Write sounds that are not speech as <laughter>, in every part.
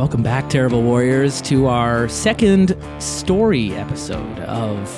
Welcome back, Terrible Warriors, to our second story episode of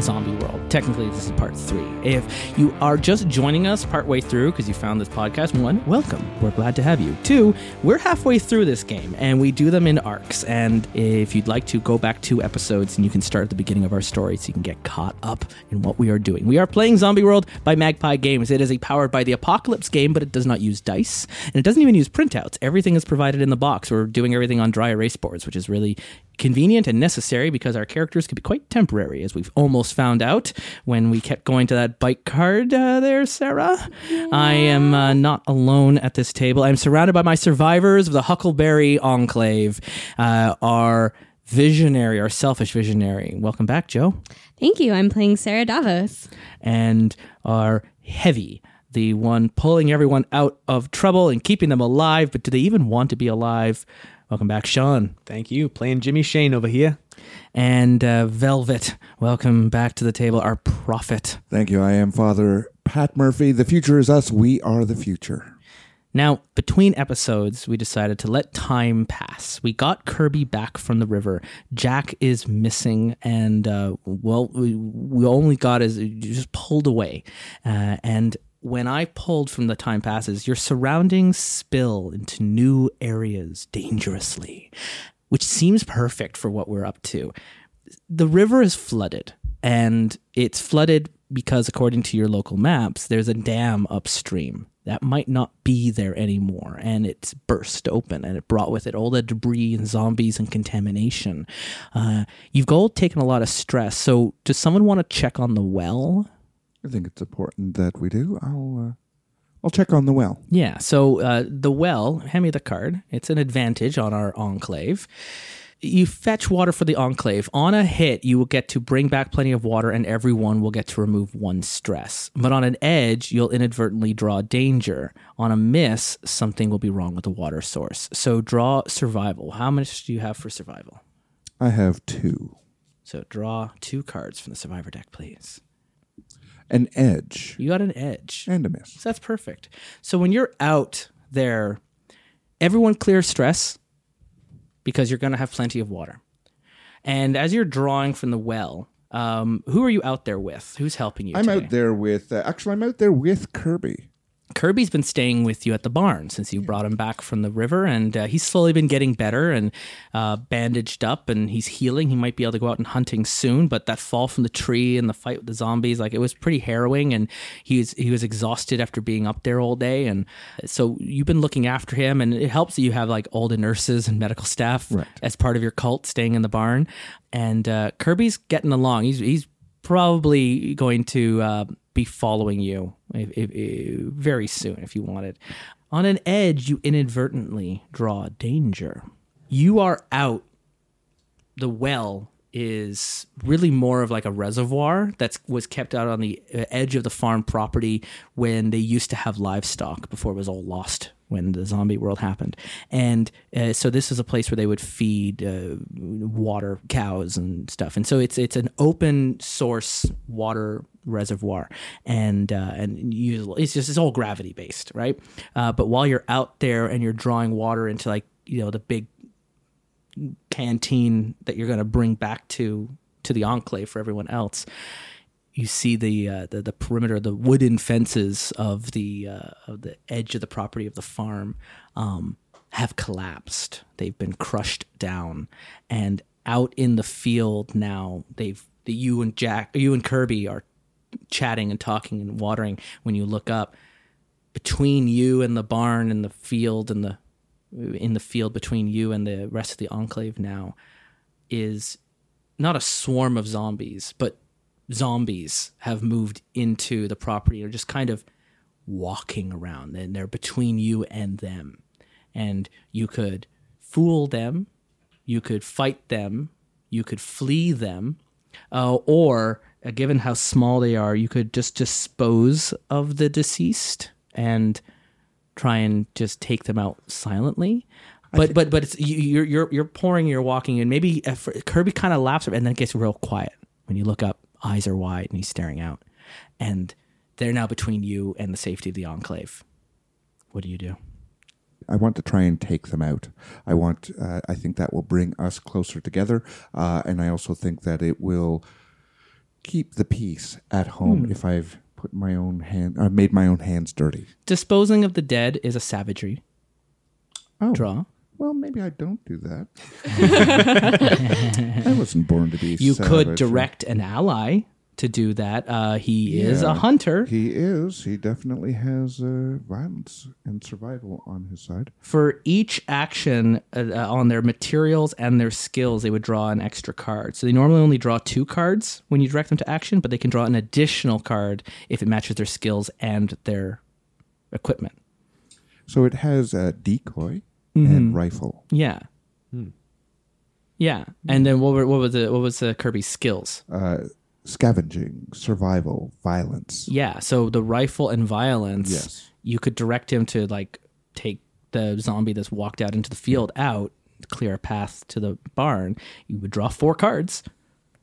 Zombie World. Technically, this is part three. If you are just joining us partway through because you found this podcast, one, welcome. We're glad to have you. Two, we're halfway through this game and we do them in arcs. And if you'd like to go back two episodes and you can start at the beginning of our story so you can get caught up in what we are doing. We are playing Zombie World by Magpie Games. It is a powered by the Apocalypse game, but it does not use dice and it doesn't even use printouts. Everything is provided in the box. We're doing everything on dry erase boards, which is really convenient and necessary because our characters can be quite temporary, as we've almost found out when we kept going to that bite card uh, there, Sarah. I am uh, not alone at this table. I'm surrounded by my survivors of the Huckleberry Enclave, uh, our visionary, our selfish visionary. Welcome back, Joe. Thank you. I'm playing Sarah Davos. And our heavy. The one pulling everyone out of trouble and keeping them alive, but do they even want to be alive? Welcome back, Sean. Thank you. Playing Jimmy Shane over here. And uh, Velvet, welcome back to the table, our prophet. Thank you. I am Father Pat Murphy. The future is us. We are the future. Now, between episodes, we decided to let time pass. We got Kirby back from the river. Jack is missing, and uh, well, we, we only got his just pulled away. Uh, and when I pulled from the time passes, your surroundings spill into new areas dangerously, which seems perfect for what we're up to. The river is flooded, and it's flooded because, according to your local maps, there's a dam upstream that might not be there anymore, and it's burst open, and it brought with it all the debris and zombies and contamination. Uh, you've all taken a lot of stress. So, does someone want to check on the well? I think it's important that we do. I'll uh, I'll check on the well. Yeah. So uh, the well, hand me the card. It's an advantage on our enclave. You fetch water for the enclave. On a hit, you will get to bring back plenty of water, and everyone will get to remove one stress. But on an edge, you'll inadvertently draw danger. On a miss, something will be wrong with the water source. So draw survival. How much do you have for survival? I have two. So draw two cards from the survivor deck, please. An edge You got an edge. and a miss. So that's perfect. So when you're out there, everyone clears stress because you're going to have plenty of water. And as you're drawing from the well, um, who are you out there with? Who's helping you? I'm today? out there with uh, actually I'm out there with Kirby. Kirby's been staying with you at the barn since you brought him back from the river, and uh, he's slowly been getting better and uh, bandaged up, and he's healing. He might be able to go out and hunting soon, but that fall from the tree and the fight with the zombies, like it was pretty harrowing, and he was he was exhausted after being up there all day, and so you've been looking after him, and it helps that you have like all the nurses and medical staff Right. as part of your cult staying in the barn, and uh, Kirby's getting along. He's he's probably going to uh, be following you if, if, if- very soon if you wanted. On an edge, you inadvertently draw danger. You are out. The well is really more of like a reservoir that was kept out on the edge of the farm property when they used to have livestock before it was all lost when the zombie world happened. And uh, so this is a place where they would feed uh, water cows and stuff. And so it's it's an open source water reservoir, and uh, and you, it's just it's all gravity based, right? Uh, but while you're out there and you're drawing water into like you know the big canteen that you're going to bring back to to the enclave for everyone else you see the uh, the, the perimeter the wooden fences of the uh, of the edge of the property of the farm um, have collapsed. They've been crushed down. And out in the field now they've the, you and Jack you and Kirby are chatting and talking and watering when you look up. Between you and the barn and the field and the in the field between you and the rest of the enclave now is not a swarm of zombies, but zombies have moved into the property or just kind of walking around and they're between you and them. And you could fool them, you could fight them, you could flee them, uh, or uh, given how small they are, you could just dispose of the deceased and try and just take them out silently. But but but it's you, you're you're you're pouring, you're walking, and maybe Kirby kind of laughs, and then it gets real quiet when you look up. Eyes are wide, and he's staring out, and they're now between you and the safety of the enclave. What do you do? I want to try and take them out. I want. Uh, I think that will bring us closer together, uh, and I also think that it will keep the peace at home if I've put my own hand, uh, made my own hands dirty. Disposing of the dead is a savagery Oh, draw. Well, maybe I don't do that. <laughs> I wasn't born to be. You could direct an ally to do that. Uh, he is Yeah. a hunter. He is. He definitely has uh, violence and survival on his side. For each action uh, uh, on their materials and their skills, they would draw an extra card. So they normally only draw two cards when you direct them to action, but they can draw an additional card if it matches their skills and their equipment. So it has a decoy Mm-hmm. and rifle. Yeah. Yeah, and then what were, what was the what was the Kirby's skills? Uh, scavenging, survival, violence. Yeah, so the rifle and violence. Yes. You could direct him to like take the zombie that's walked out into the field out, clear a path to the barn. You would draw four cards,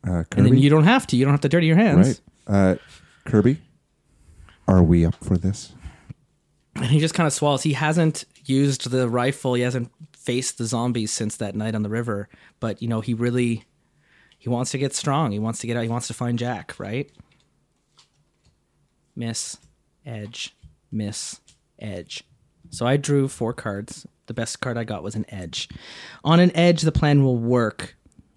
Uh, and then you don't have to. You don't have to dirty your hands. right? Uh, Kirby, are we up for this? And he just kind of swallows. He hasn't used the rifle. He hasn't faced the zombies since that night on the river. But you know, he really he wants to get strong. He wants to get out. He wants to find Jack. Right? Miss, edge, miss, edge. So I drew four cards. The best card I got was an edge. On an edge, the plan will work,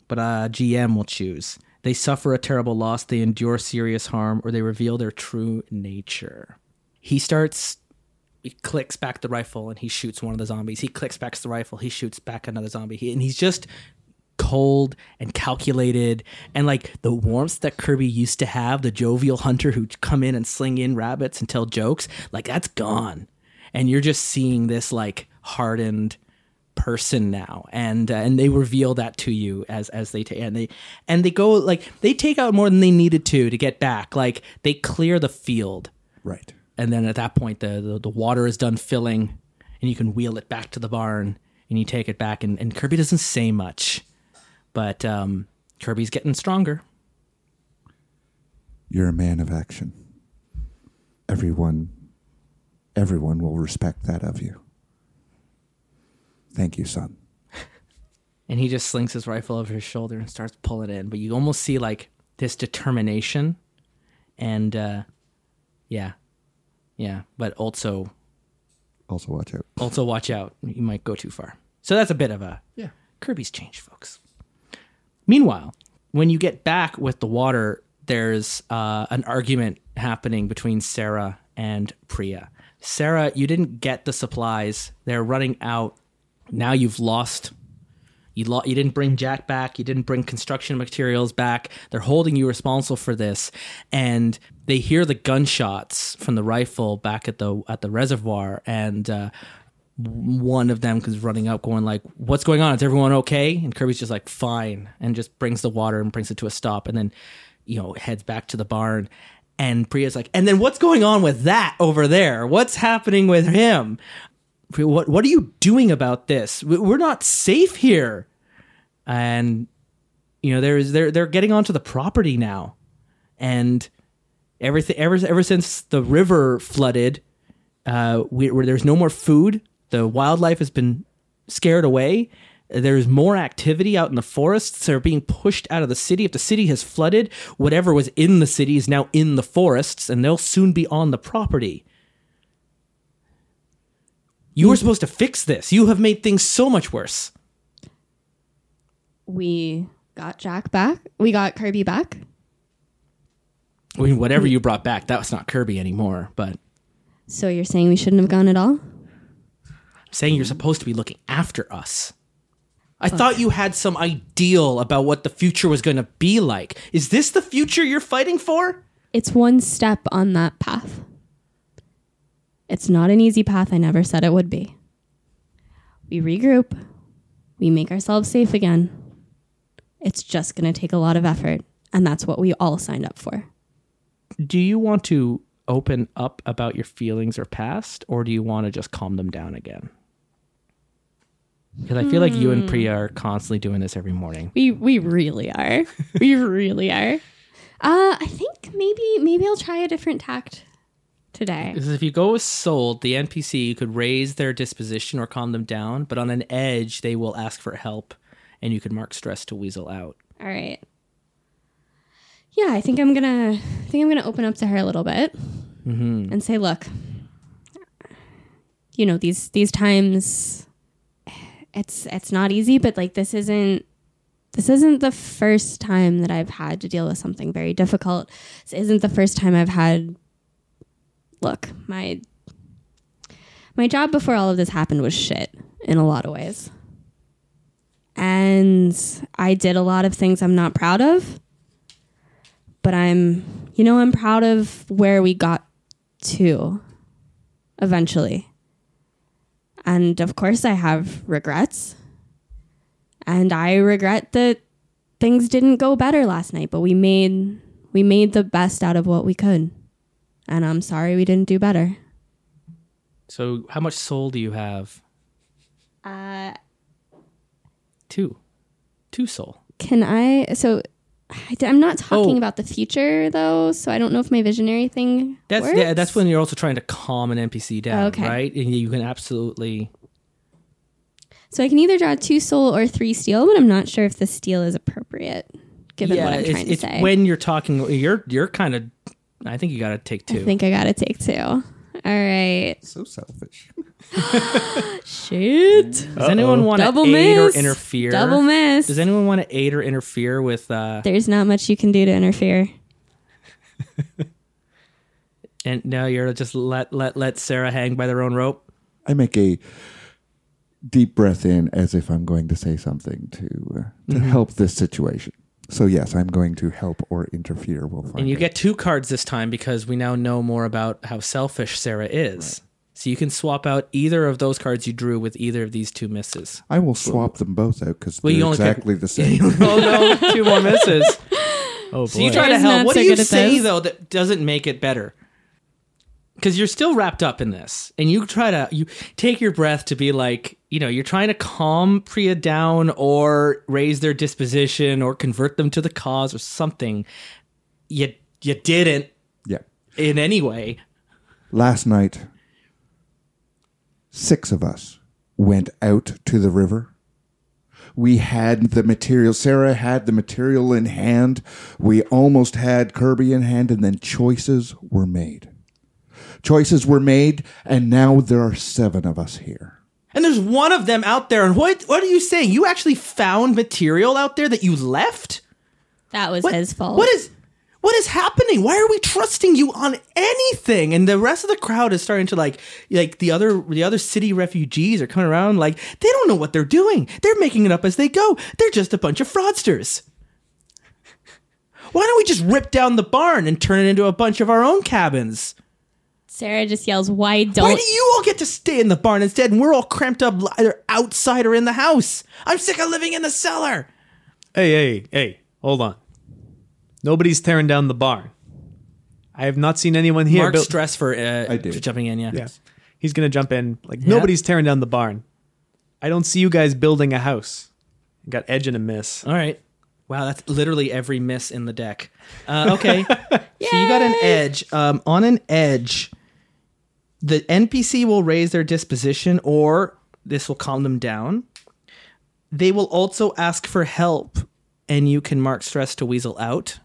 but uh, GM will choose. They suffer a terrible loss, they endure serious harm, or they reveal their true nature. He starts he clicks back the rifle and he shoots one of the zombies. He clicks back the rifle, he shoots back another zombie. He, and he's just cold and calculated and like the warmth that Kirby used to have, the jovial hunter who'd come in and sling in rabbits and tell jokes, like that's gone. And you're just seeing this like hardened person now and uh, and they reveal that to you as as they take and they and they go like they take out more than they needed to to get back like they clear the field Right. And then at that point the, the the water is done filling and you can wheel it back to the barn and you take it back and, and kirby doesn't say much but um, kirby's getting stronger You're a man of action. Everyone, everyone will respect that of you. Thank you, son. <laughs> and he just slings his rifle over his shoulder and starts pulling in but you almost see like this determination and uh, yeah yeah but also Also, watch out. also watch out. You might go too far. So that's a bit of a Yeah. kirby's changed folks. Meanwhile when you get back with the water there's uh, an argument happening between sarah and priya. Sarah you didn't get the supplies. They're running out. Now you've lost you lo- you didn't bring Jack back. You didn't bring construction materials back. They're holding you responsible for this, and they hear the gunshots from the rifle back at the at the reservoir, and uh, one of them is running up, going like, "What's going on? Is everyone okay?" And Kirby's just like, "Fine," and just brings the water and brings it to a stop, and then you know heads back to the barn. And Priya's like, "And then what's going on with that over there? What's happening with him?" What what are you doing about this? We- We're not safe here. And you know, there's they're they're getting onto the property now. And everything ever ever since the river flooded, uh we, where there's no more food, the wildlife has been scared away. There's more activity out in the forests. They're being pushed out of the city. If the city has flooded, whatever was in the city is now in the forests, and they'll soon be on the property. You were mm. supposed to fix this. You have made things so much worse. We got Jack back. We got Kirby back. I mean, whatever you brought back, that was not Kirby anymore. But So you're saying we shouldn't have gone at all? I'm saying you're supposed to be looking after us. I thought you had some ideal about what the future was going to be like. Is this the future you're fighting for? It's one step on that path. It's not an easy path. I never said it would be. We regroup. We make ourselves safe again. It's just going to take a lot of effort. And that's what we all signed up for. Do you want to open up about your feelings or past, or do you want to just calm them down again? Because I feel like you and Priya are constantly doing this every morning. We we really are. we <laughs> really are. Uh, I think maybe maybe I'll try a different tact today. Because if you go with soul, the NPC you could raise their disposition or calm them down, but on an edge they will ask for help, and you could mark stress to weasel out. All right. Yeah, I think I'm gonna. I think I'm gonna open up to her a little bit mm-hmm. and say, "Look, you know these these times, it's it's not easy, but like this isn't this isn't the first time that I've had to deal with something very difficult. This isn't the first time I've had. Look, my my job before all of this happened was shit in a lot of ways." and I did a lot of things I'm not proud of. But I'm, you know, I'm proud of where we got to eventually. And of course, I have regrets. And I regret that things didn't go better last night, but we made we made the best out of what we could. And I'm sorry we didn't do better. So, how much soul do you have? Uh, Two, two soul. can I? So I, am not talking Oh. about the future though, so I don't know if my visionary thing. That's works. yeah, that's when you're also trying to calm an NPC down, Okay. right? And you can absolutely. So I can either draw two soul or three steel, but I'm not sure if the steel is appropriate given what I'm it's, trying it's to say. when you're talking. You're you're kind of. I think you got to take two. I think I gotta take two. All right. So selfish. <laughs> <laughs> Shit. Does anyone want to Double aid miss. or interfere? Double miss. Does anyone want to aid or interfere with? uh There's not much you can do to interfere. <laughs> And now you're just let let let Sarah hang by their own rope. I make a deep breath in as if I'm going to say something to uh, to help this situation. So yes, I'm going to help or interfere. We'll find. And you out. get two cards this time because we now know more about how selfish Sarah is. So you can swap out either of those cards you drew with either of these two misses. I will swap them both out because Well, they're you only exactly the same. <laughs> oh no, two more misses. <laughs> Oh boy. So you try to help. What so do you good at say this. though that doesn't make it better? Because you're still wrapped up in this, and you try to you take your breath to be like, you know, you're trying to calm Priya down or raise their disposition or convert them to the cause or something. You you didn't yeah. in any way. Last night, six of us went out to the river. We had the material. Sarah had the material in hand. We almost had Kirby in hand, and then choices were made. Choices were made, and now there are seven of us here. And there's one of them out there. And what what are you saying? You actually found material out there that you left? That was What, his fault. What is what is happening? Why are we trusting you on anything? And the rest of the crowd is starting to like like the other the other city refugees are coming around like they don't know what they're doing. They're making it up as they go. They're just a bunch of fraudsters. Why don't we just rip down the barn and turn it into a bunch of our own cabins? Sarah just yells, "Why Why don't Why do you all get to stay in the barn instead and we're all cramped up either outside or in the house? I'm sick of living in the cellar. Hey, hey, hey, hold on. Nobody's tearing down the barn. I have not seen anyone here. Mark build- stress for uh, I did. jumping in, yeah. yeah. He's going to jump in. Like, nobody's tearing down the barn. I don't see you guys building a house. Got edge and a miss. All right. Wow, that's literally every miss in the deck. Uh, okay, <laughs> so you got an edge. Um, on an edge, the NPC will raise their disposition, or this will calm them down. They will also ask for help, and you can mark stress to weasel out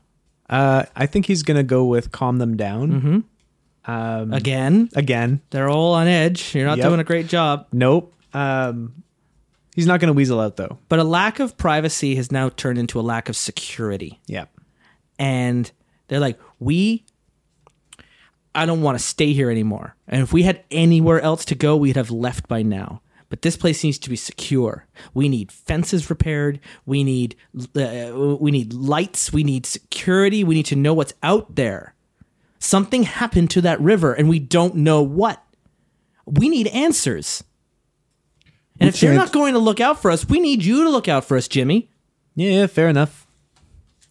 Uh, I think he's going to go with calm them down. Um, again. again. They're all on edge. You're not Yep. doing a great job. Nope. Um, he's not going to weasel out, though. But a lack of privacy has now turned into a lack of security. Yeah. and they're like, "We, I don't want to stay here anymore. And if we had anywhere else to go, we'd have left by now. But this place needs to be secure. We need fences repaired. We need, uh, we need lights. We need security. We need to know what's out there. Something happened to that river, and we don't know what. We need answers. And if Which they're not going to look out for us, we need you to look out for us, Jimmy. Yeah, yeah, fair enough.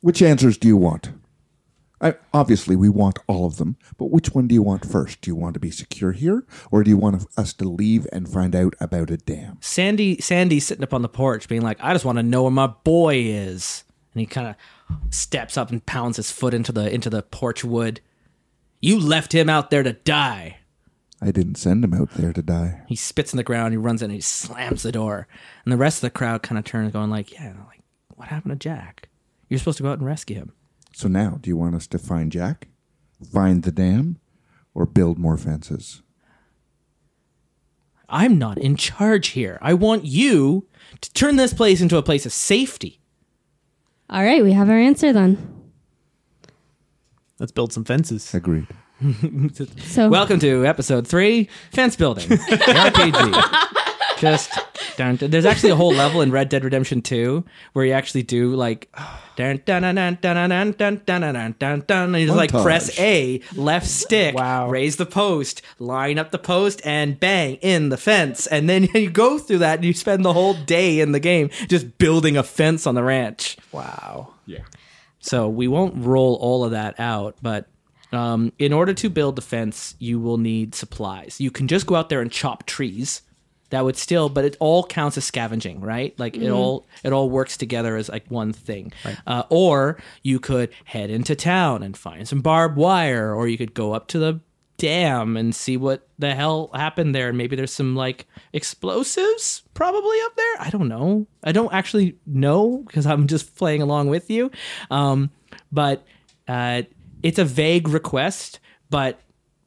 Which answers do you want? I, obviously, we want all of them, but which one do you want first? Do you want to be secure here, or do you want us to leave and find out about a dam? Sandy Sandy's sitting up on the porch being like, I just want to know where my boy is. And he kind of steps up and pounds his foot into the into the porch wood. You left him out there to die. I didn't send him out there to die. He spits in the ground. He runs in and he slams the door. And the rest of the crowd kind of turns, going like, "Yeah, like what happened to Jack? You're supposed to go out and rescue him." So now, do you want us to find Jack, find the dam, or build more fences? I'm not in charge here. I want you to turn this place into a place of safety. All right, we have our answer then. Let's build some fences. Agreed. <laughs> So Welcome to episode three, fence building, <laughs> RPG. Just dun, dun- there's actually a whole level in Red Dead Redemption 2 where you actually do like dun dun dun dun dun dun dun dun dun dun dun dun. And you just like Montage. press A, left stick, Wow. raise the post, line up the post, and bang in the fence. And then you go through that and you spend the whole day in the game just building a fence on the ranch. Wow. Yeah. So we won't roll all of that out, but um, in order to build the fence, you will need supplies. You can just go out there and chop trees. That would still, but it all counts as scavenging, right? Like it all it all works together as like one thing. Uh, or you could head into town and find some barbed wire, or you could go up to the dam and see what the hell happened there. And maybe there's some like explosives probably up there. I don't know. I don't actually know because I'm just playing along with you. Um, but uh, it's a vague request. But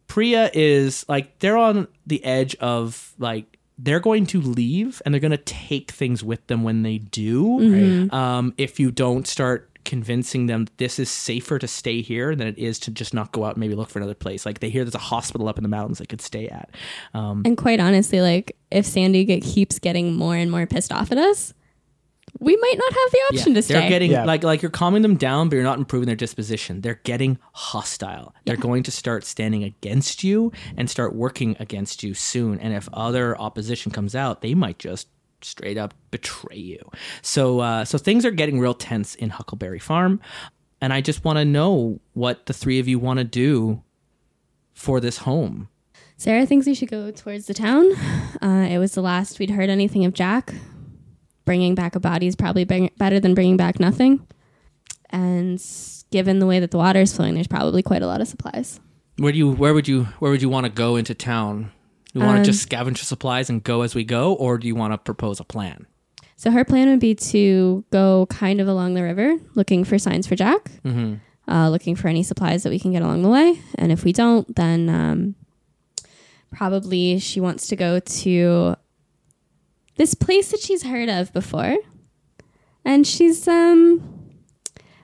Priya is like they're on the edge of like they're going to leave and they're going to take things with them when they do. Um, if you don't start convincing them this is safer to stay here than it is to just not go out and maybe look for another place. Like they hear there's a hospital up in the mountains they could stay at. Um, And quite honestly, like if Sandy get, keeps getting more and more pissed off at us, we might not have the option to stay. They're getting Yeah. like like you're calming them down, but you're not improving their disposition. They're getting hostile. They're going to start standing against you and start working against you soon. And if other opposition comes out, they might just straight up betray you. So uh, so things are getting real tense in Huckleberry Farm, and I just want to know what the three of you want to do for this home. Sarah thinks we should go towards the town. Uh, it was the last we'd heard anything of Jack. Bringing back a body is probably bring, better than bringing back nothing. And given the way that the water is flowing, there's probably quite a lot of supplies. Where do you where would you where would you want to go into town? You want Um, to just scavenge for supplies and go as we go, or do you want to propose a plan? So her plan would be to go kind of along the river, looking for signs for Jack, Mm-hmm. uh, looking for any supplies that we can get along the way. And if we don't, then um, probably she wants to go to this place that she's heard of before, and she's um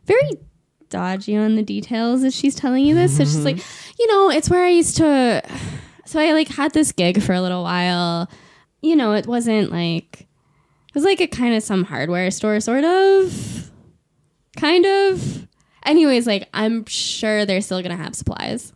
very dodgy on the details as she's telling you this. So she's like, you know, it's where I used to. So I like had this gig for a little while. You know, it wasn't like it was like a kind of some hardware store, sort of, kind of. Anyways, like I'm sure they're still gonna have supplies,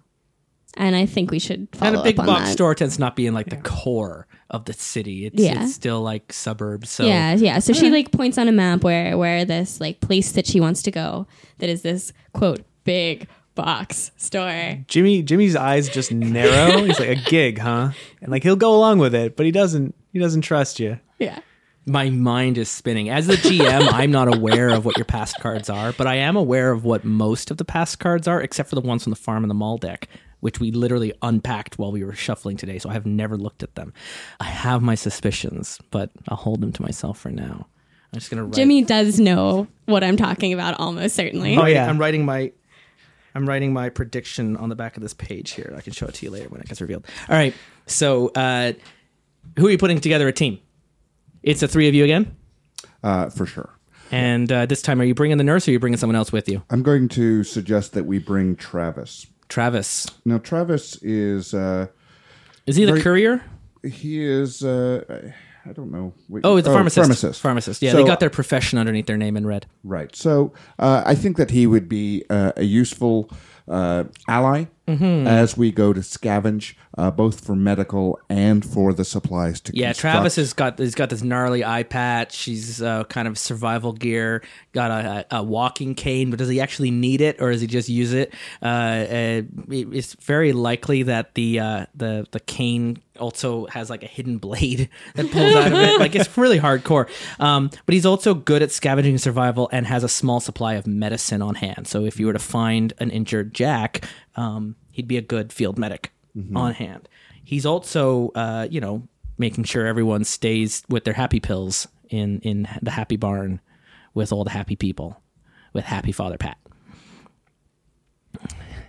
and I think we should follow And a big up on box that. store tends to not be in like the core of the city. It's, Yeah. it's still like suburbs. So yeah, yeah. So she <clears throat> like points on a map where where this like place that she wants to go that is this quote big box store. Jimmy Jimmy's eyes just narrow. <laughs> He's like a gig, huh? And like he'll go along with it, but he doesn't he doesn't trust you. Yeah. my mind is spinning. As the GM, I'm not aware of what your past cards are, but I am aware of what most of the past cards are, except for the ones from the farm and the mall deck, which we literally unpacked while we were shuffling today. So I have never looked at them. I have my suspicions, but I'll hold them to myself for now. I'm just gonna write. Jimmy does know what I'm talking about almost certainly. Oh, yeah. I'm writing my I'm writing my prediction on the back of this page here. I can show it to you later when it gets revealed. All right. So uh who are you putting together a team? It's the three of you again? Uh, for sure. And uh, this time, are you bringing the nurse or are you bringing someone else with you? I'm going to suggest that we bring Travis. Travis. Now, Travis is uh, Is he the Very- courier? he is uh, I don't know. Oh, the pharmacist. Pharmacist. Pharmacist. Yeah, So- they got their profession underneath their name in red. Right. So uh, I think that he would be uh, a useful uh, ally Mm-hmm. as we go to scavenge, uh, both for medical and for the supplies to Yeah, construct. Travis has got he's got this gnarly eye patch. She's uh, kind of survival gear. Got a, a, walking cane, but does he actually need it or does he just use it? Uh, uh, it's very likely that the uh, the the cane also has like a hidden blade <laughs> that pulls out of it. Like it's really hardcore. Um, but he's also good at scavenging and survival and has a small supply of medicine on hand. So if you were to find an injured Jack, um, He'd be a good field medic on hand. He's also, uh, you know, making sure everyone stays with their happy pills in in the happy barn with all the happy people with happy Father Pat.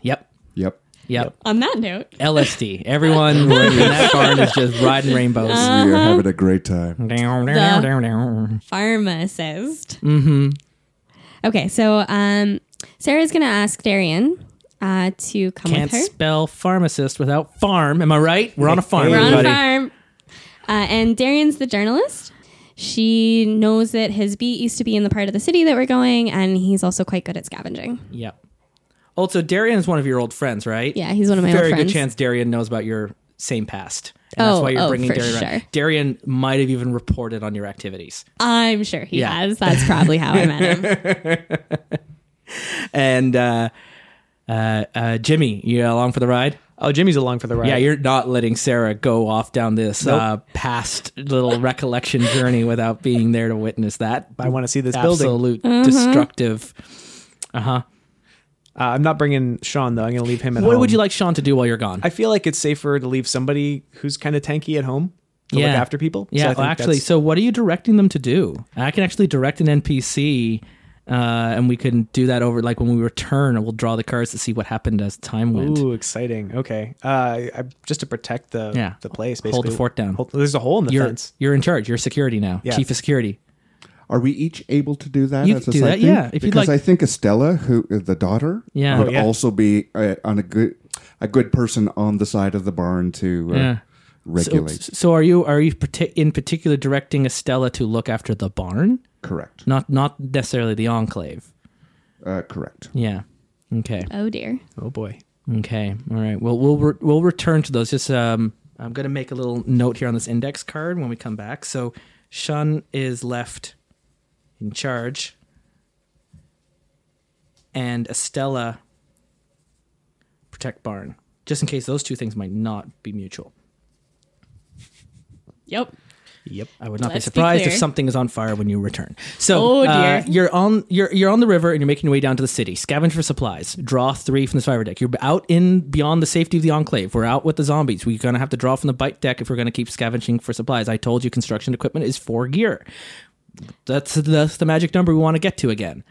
Yep. Yep. Yep. On that note, LSD. <laughs> Everyone <laughs> in that barn is just riding rainbows. We Uh-huh. are having a great time. Down. pharmacist. Mm-hmm. Okay, so um, Sarah's going to ask Darian uh, to come Can't with her. spell pharmacist without farm. Am I right? We're on a farm. We're on a farm. Uh, and Darian's the journalist. She knows that his beat used to be in the part of the city that we're going, and he's also quite good at scavenging. Yep. Also, Darian is one of your old friends, right? Yeah, he's one of my Very old friends. good chance Darian knows about your same past. And that's Oh, why you're oh, bringing for Darian around. sure. Darian might have even reported on your activities. I'm sure he Yeah. has. That's probably how I met him. <laughs> And uh, uh, uh, Jimmy, you along for the ride? Oh, Jimmy's along for the ride. Yeah, you're not letting Sarah go off down this Nope. uh, past little recollection journey without being there to witness that. I want to see this building. Absolute Mm-hmm. destructive. Uh huh. Uh, I'm not bringing Sean though. I'm going to leave him at What home. would you like Sean to do while you're gone? I feel like it's safer to leave somebody who's kind of tanky at home to look after people. Yeah, think well, actually, that's- so what are you directing them to do? I can actually direct an NPC, uh, and we can do that over like when we return. And we'll draw the cards to see what happened as time went. Ooh, exciting. Okay. Uh, I, just to protect the Yeah. the place, basically. Hold the fort down. Hold- there's a hole in the You're fence. you're in charge. You're security now. Yeah. Chief of security. Are we each able to do that You as a do side that, thing? yeah, if you'd because like. I think Estella, who is the daughter, Yeah. would Oh, yeah. also be uh, on a good a good person on the side of the barn to uh, Yeah. Regulate. so are you are you in particular directing Estella to look after the barn, correct. not not necessarily the enclave? Uh, correct. Yeah. Okay. Oh dear. Oh boy. Okay. All right. Well, we'll re- we'll return to those. Just um, I'm gonna make a little note here on this index card when we come back. So, Sean is left in charge, and Estella protect barn, just in case those two things might not be mutual. Yep. Yep. I would not Let's be be surprised if something is on fire when you return. So Oh, uh, you're on you're you're on the river and you're making your way down to the city. Scavenge for supplies. Draw three from the survivor deck. You're out in beyond the safety of the enclave. We're out with the zombies. We're gonna have to draw from the bite deck if we're gonna keep scavenging for supplies. I told you construction equipment is four gear. That's that's the magic number we want to get to again.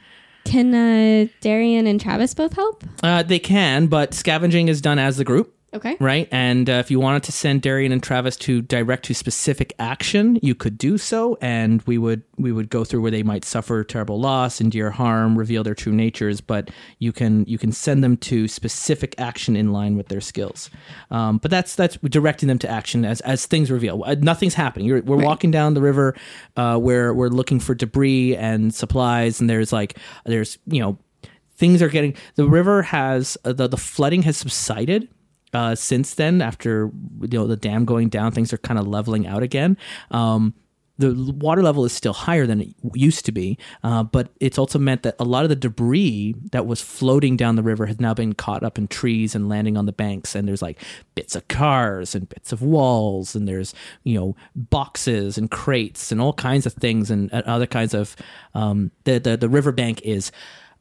Can uh, Darian and Travis both help? Uh, they can, but scavenging is done as the group. Okay. right? And uh, if you wanted to send Darian and Travis to direct to specific action, you could do so, and we would we would go through where they might suffer terrible loss, endure harm, reveal their true natures. But you can you can send them to specific action in line with their skills. Um, but that's that's directing them to action as as things reveal. Uh, Nothing's happening. You're, we're walking down the river, uh, where we're looking for debris and supplies, and there's like there's you know things are getting the river has uh, the the flooding has subsided uh, since then. After you know the dam going down, things are kind of leveling out again. Um, the water level is still higher than it used to be, uh, but it's also meant that a lot of the debris that was floating down the river has now been caught up in trees and landing on the banks. And there's like bits of cars and bits of walls, and there's you know boxes and crates and all kinds of things and, and other kinds of um, the the the riverbank is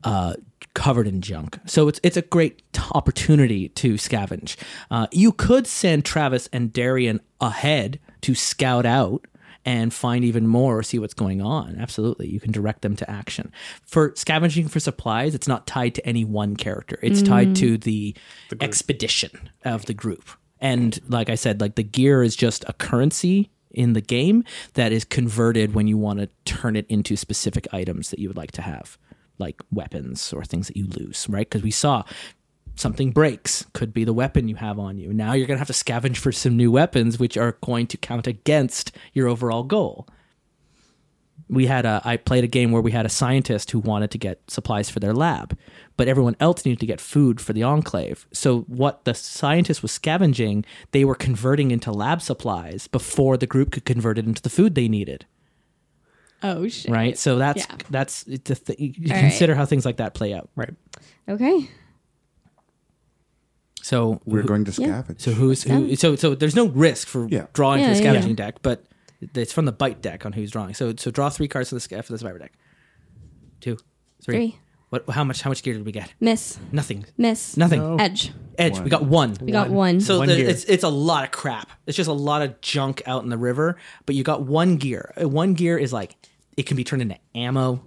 uh, covered in junk. So it's it's a great t- opportunity to scavenge. Uh, you could send Travis and Darian ahead to scout out and find even more or see what's going on. Absolutely. You can direct them to action. For scavenging for supplies, it's not tied to any one character. It's tied to the, expedition of the group. And like I said, like the gear is just a currency in the game that is converted when you want to turn it into specific items that you would like to have, like weapons or things that you lose, right? Because we saw something breaks, could be the weapon you have on you. Now you're going to have to scavenge for some new weapons, which are going to count against your overall goal. We had a, I played a game where we had a scientist who wanted to get supplies for their lab, but everyone else needed to get food for the enclave. So what the scientist was scavenging, they were converting into lab supplies before the group could convert it into the food they needed. Oh shit. Right. So that's Yeah. that's it's a th- you All consider how things like that play out. Right. Okay. So We're going to Yeah. scavenge. So who's who? So so there's no risk for Yeah. drawing Yeah, for the yeah, scavenging yeah. deck, but it's from the bite deck on who's drawing. So so draw three cards for the sca- for the survivor deck. Two, three. Three. What? How much? How much gear did we get? Miss. Nothing. Miss. Nothing. No. Edge. Edge. We got one. We got one. So One the, it's it's a lot of crap. It's just a lot of junk out in the river. But you got one gear. Uh, One gear is like it can be turned into ammo,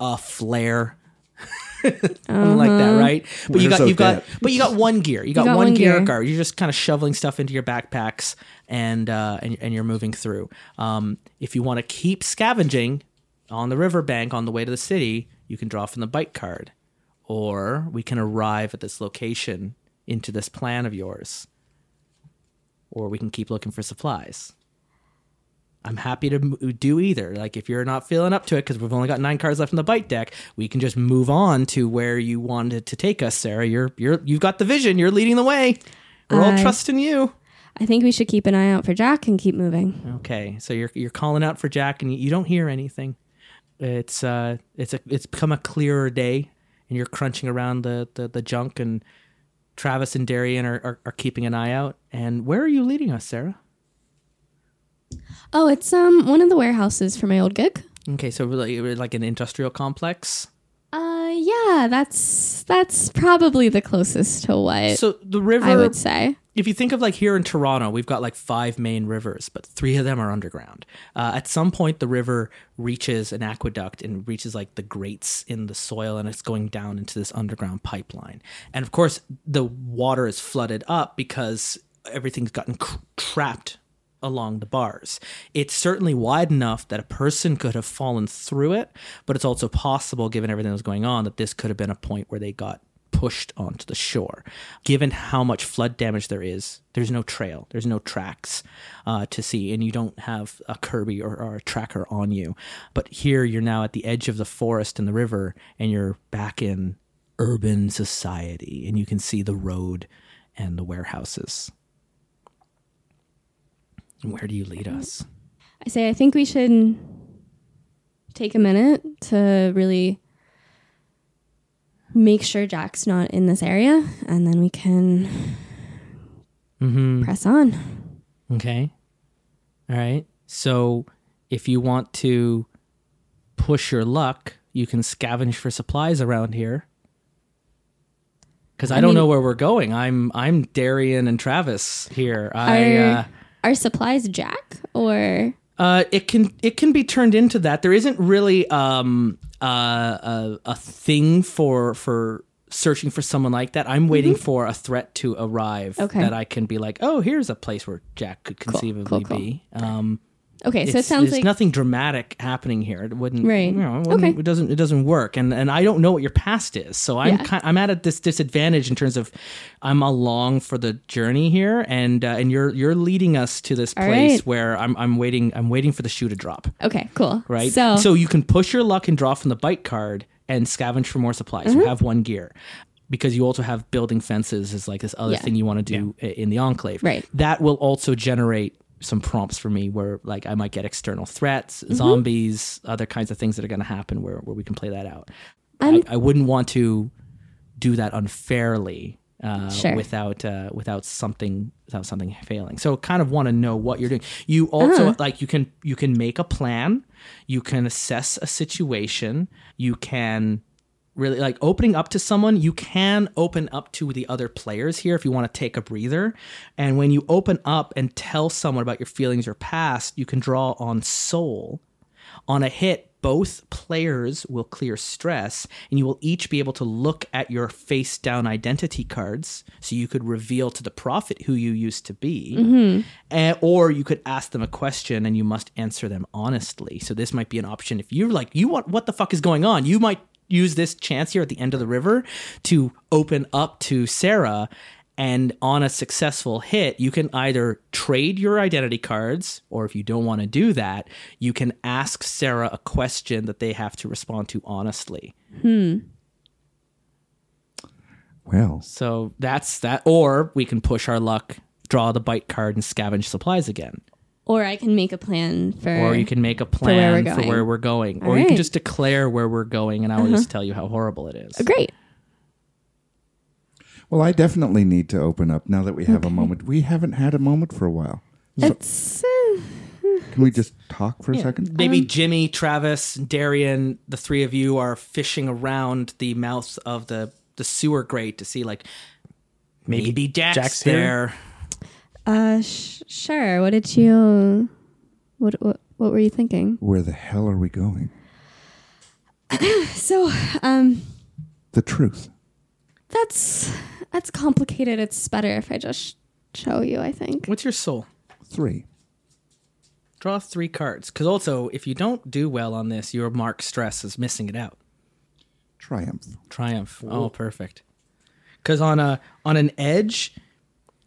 a flare, <laughs> something like that, right? But you Where's got you've got but you got one gear. You got, got one, one gear, gear. guard. You're just kind of shoveling stuff into your backpacks and uh, and and you're moving through. Um, if you want to keep scavenging on the riverbank on the way to the city, you can draw from the bite card, or we can arrive at this location into this plan of yours, or we can keep looking for supplies. I'm happy to do either. Like if you're not feeling up to it because we've only got nine cards left in the bite deck, we can just move on to where you wanted to take us, Sarah. You're you're you've got the vision. You're leading the way. We're all I- trusting you. I think we should keep an eye out for Jack and keep moving. Okay, so you're you're calling out for Jack, and you, you don't hear anything. It's uh, it's a it's become a clearer day, and you're crunching around the the, the junk, and Travis and Darian are, are are keeping an eye out. And where are you leading us, Sarah? Oh, it's um one of the warehouses for my old gig. Okay, so like, like an industrial complex. Uh yeah, that's that's probably the closest to what So the river, I would say. if you think of like here in Toronto, we've got like five main rivers, but three of them are underground. Uh, at some point, the river reaches an aqueduct and reaches like the grates in the soil, and it's going down into this underground pipeline. And of course, the water is flooded up because everything's gotten cr- trapped along the bars. It's certainly wide enough that a person could have fallen through it, but it's also possible, given everything that was going on, that this could have been a point where they got pushed onto the shore. Given how much flood damage there is, there's no trail, there's no tracks uh, to see, and you don't have a Kirby or, or a tracker on you. But here you're now at the edge of the forest and the river, and you're back in urban society, and you can see the road and the warehouses. Where do you lead us? I say I think we should take a minute to really make sure Jack's not in this area and then we can Mm-hmm. press on. Okay. All right. So if you want to push your luck, you can scavenge for supplies around here. Because I, I don't mean- know where we're going. I'm I'm Darian and Travis here. I Are, uh, are supplies Jack or uh, it can it can be turned into that. There isn't really um, uh, a, a thing for for searching for someone like that. I'm waiting for a threat to arrive Mm-hmm. Okay. that I can be like, oh, here's a place where Jack could conceivably cool. be. Um, Okay, so it it's- sounds there's like nothing dramatic happening here. It wouldn't, Right. You know, it, wouldn't- Okay. it doesn't. It doesn't work, and and I don't know what your past is, so I'm Yeah. kind, I'm at a this disadvantage in terms of I'm along for the journey here, and uh, and you're you're leading us to this All place right. where I'm I'm waiting I'm waiting for the shoe to drop, Okay, cool. right? So, so you can push your luck and draw from the bite card and scavenge for more supplies. Mm-hmm. You have one gear. Because you also have building fences is like this other Yeah. thing you want to do i in the enclave. Right. That will also generate some prompts for me where like I might get external threats, Mm-hmm. zombies, other kinds of things that are going to happen where, where we can play that out. I, I'm- wouldn't want to do that unfairly uh, Sure. without uh, without something without something failing. So kind of want to know what you're doing. You also Uh-huh. like you can you can make a plan, you can assess a situation, you can really like opening up to someone you can open up to the other players here if you want to take a breather. And when you open up and tell someone about your feelings or past you can draw on soul. On a hit both players will clear stress and you will each be able to look at your face down identity cards so you could reveal to the prophet who you used to be. And, or you could ask them a question and you must answer them honestly. So this might be an option if you're like you want what the fuck is going on? You might use this chance here at the end of the river to open up to sarah and on a successful hit, you can either trade your identity cards, or if you don't want to do that, you can ask Sarah a question that they have to respond to honestly. Hmm. Well, So that's that. Or we can push our luck, draw the bite card, and scavenge supplies again. Or I can make a plan for Or you can make a where plan we're for going. where we're going. All or you can just declare where we're going, and I will just tell you how horrible it is. Great. well, I definitely need to open up now that we have a moment. We haven't had a moment for a while. It's uh, Can we just talk for a Yeah. second? Maybe Jimmy, Travis, Darian, the three of you are fishing around the mouth of the the sewer grate to see like maybe, Maybe Jack's, Jack's here? There. Uh, sh- sure. What did you? What, what what were you thinking? Where the hell are we going? <clears throat> So, um, The truth. that's that's complicated. It's better if I just show you. I think. What's your soul? Three. Draw three cards. Because also, if you don't do well on this, your mark stress is missing it out. Triumph. Triumph. Oh, perfect. Because on a on an edge,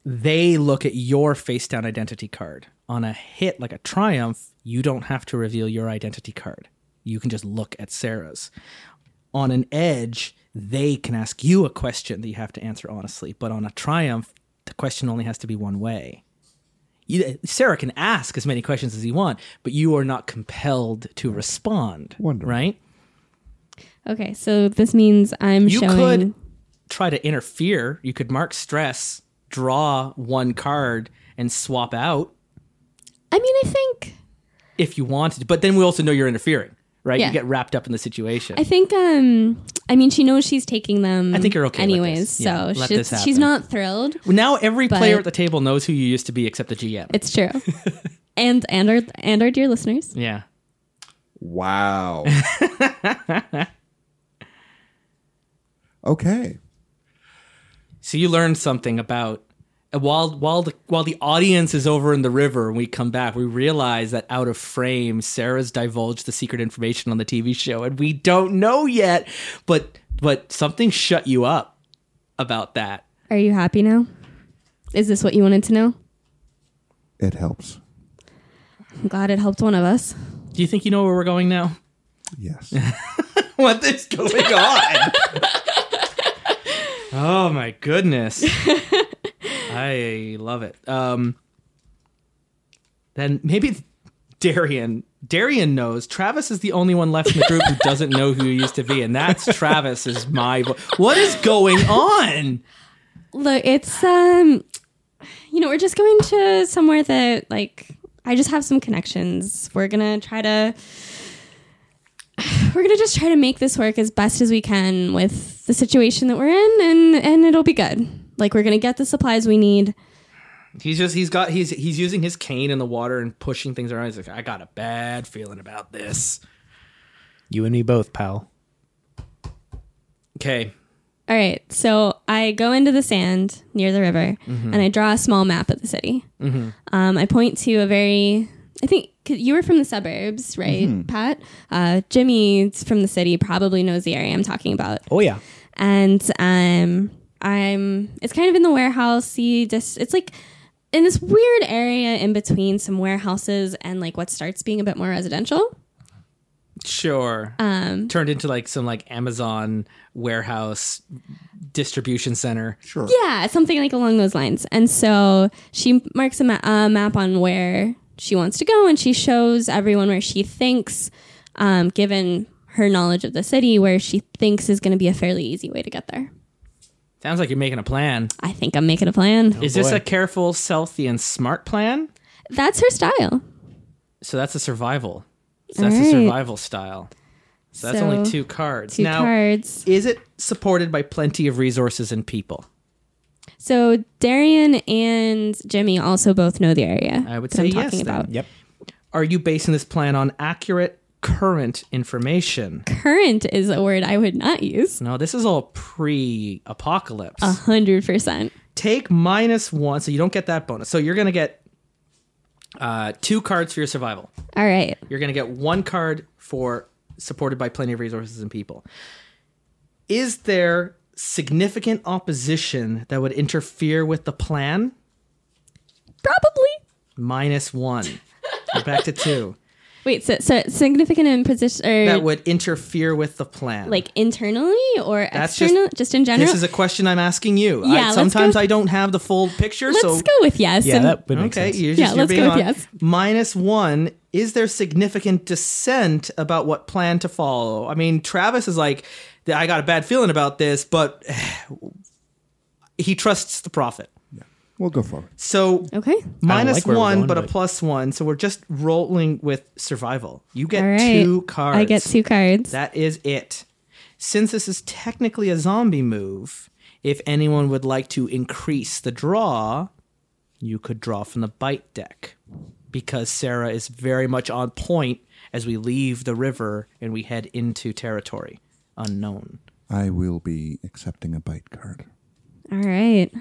they look at your face down identity card. On a hit like a triumph, you don't have to reveal your identity card. You can just look at Sarah's. On an edge, they can ask you a question that you have to answer honestly. But on a triumph, the question only has to be one way. You, Sarah can ask as many questions as you want, but you are not compelled to respond. Wonderful. Right? Okay, so this means I'm You showing. could try to interfere. You could mark stress, draw one card, and swap out I mean, I think if you wanted. But then we also know you're interfering, right? Yeah. You get wrapped up in the situation. I think um I mean she knows she's taking them I think you're okay with anyways, this. Yeah, so let she's, this she's not thrilled. Well, now every player at the table knows who you used to be, except the GM. It's true. <laughs> and and our and our dear listeners. yeah. Wow. <laughs> okay. So you learned something about uh, while while the while the audience is over in the river and we come back, we realize that out of frame, Sarah's divulged the secret information on the TV show, and we don't know yet. But but something shut you up about that. Are you happy now? Is this what you wanted to know? It helps. I'm glad it helped one of us. Do you think you know where we're going now? Yes. <laughs> what is going on? <laughs> oh my goodness. <laughs> I love it. Um then maybe Darian Darian knows. Travis is the only one left in the group who doesn't know who he used to be, and that's Travis is my vo- What is going on? Look, it's um you know, we're just going to somewhere that like I just have some connections. We're going to try to <sighs> we're going to just try to make this work as best as we can with the situation that we're in and and it'll be good. Like we're going to get the supplies we need. He's just he's got he's he's using his cane in the water and pushing things around. He's like, I got a bad feeling about this. You and me both, pal. Okay. All right, so I go into the sand near the river and I draw a small map of the city. Um, I point to a very, I think 'cause you were from the suburbs, right, Pat? Uh, Jimmy's from the city, probably knows the area I'm talking about. Oh yeah. And um, I'm, it's kind of in the warehouse. See, just, it's like in this weird area in between some warehouses and like what starts being a bit more residential. Sure. Um, Turned into like some like Amazon warehouse distribution center. Sure. Yeah, something like along those lines. And so she marks a, ma- a map on where she wants to go, and she shows everyone where she thinks, um, given her knowledge of the city, where she thinks is going to be a fairly easy way to get there. Sounds like you're making a plan. I think I'm making a plan. Is oh, this a careful, stealthy, and smart plan? That's her style. So that's a survival. So that's a survival style. So that's So, only two cards. Two now, cards. is it supported by plenty of resources and people? So Darian and Jimmy also both know the area. I would that say I'm yes, talking then. about. Yep. Are you basing this plan on accurate current information? Current is a word I would not use. No, this is all pre-apocalypse. A hundred percent. Take minus one, so you don't get that bonus. So you're gonna get uh, two cards for your survival. All right. You're to get one card for supported by plenty of resources and people. Is there significant opposition that would interfere with the plan? Probably. Minus one. We're back to two. <laughs> Wait, so, so significant in position or That would interfere with the plan. like internally or That's just- external? Just, in general. this is a question I'm asking you. Yeah, let's sometimes go- I don't have the full picture, Let's so go with yes. Yeah, and- that would make okay, sense. you're Yeah, just you're let's being go with on yes. minus one. Is there significant dissent about what plan to follow? I mean, Travis is like, I got a bad feeling about this, but <sighs> he trusts the prophet. We'll go for it. So Okay. minus like one, going, but a plus one. So we're just rolling with survival. You get All right. two cards. I get two cards. That is it. Since this is technically a zombie move, if anyone would like to increase the draw, you could draw from the bite deck. Because Sarah is very much on point as we leave the river and we head into territory unknown. I will be accepting a bite card. All right.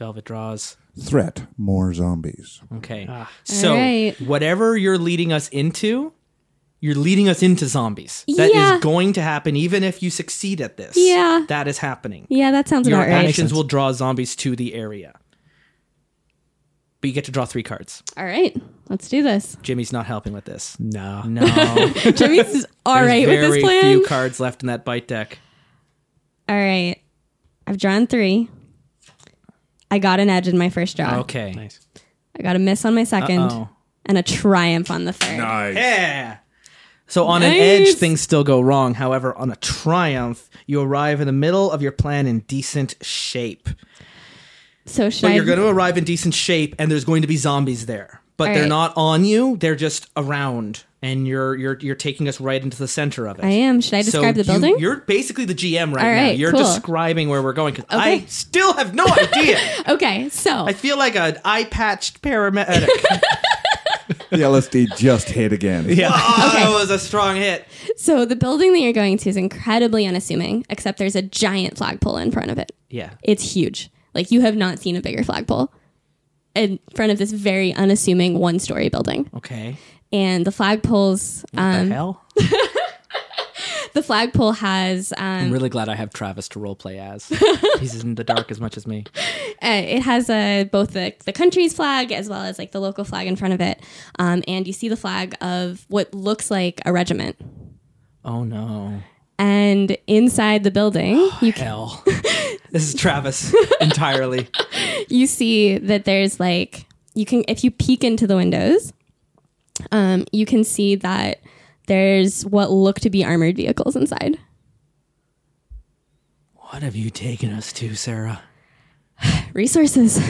Velvet draws. Threat: more zombies. Okay. Ah. So right. whatever you're leading us into, you're leading us into zombies. That is Yeah. going to happen even if you succeed at this. Yeah. That is happening. Yeah, that sounds Your about right. actions will draw zombies to the area. But you get to draw three cards. All right. Let's do this. Jimmy's not helping with this. No. No. <laughs> Jimmy's all right There's right with very this plan. few cards left in that bite deck. All right. I've drawn three. I got an edge in my first draw. Okay. Nice. I got a miss on my 2nd Uh-oh. and a triumph on the third. Nice. Yeah. So on an Nice. edge, things still go wrong. However, on a triumph, you arrive in the middle of your plan in decent shape. So should But I? you're going to arrive in decent shape, and there's going to be zombies there. But All they're right. not on you; they're just around, and you're you're you're taking us right into the center of it. I am. Should I describe the building? You, are basically the GM right, All now. You're cool. describing where we're going because I still have no idea. <laughs> okay. So I feel like an eye patched paramedic. <laughs> The LSD just hit again. Yeah. oh, Okay. that was a strong hit. so the building that you're going to is incredibly unassuming, except there's a giant flagpole in front of it. Yeah. It's huge. Like you have not seen a bigger flagpole in front of this very unassuming one-story building. Okay. And the flagpoles, the um, hell? <laughs> the flagpole has I'm um, really glad I have Travis to roleplay as. <laughs> He's in the dark as much as me. uh, it has uh, both the the country's flag as well as like the local flag in front of it, um, and you see the flag of what looks like a regiment. Oh no. And inside the building, <gasps> you can, Hell. <laughs> this is Travis entirely. you see that there's like you can if you peek into the windows, um, you can see that there's what look to be armored vehicles inside. What have you taken us to, Sarah? <sighs> Resources.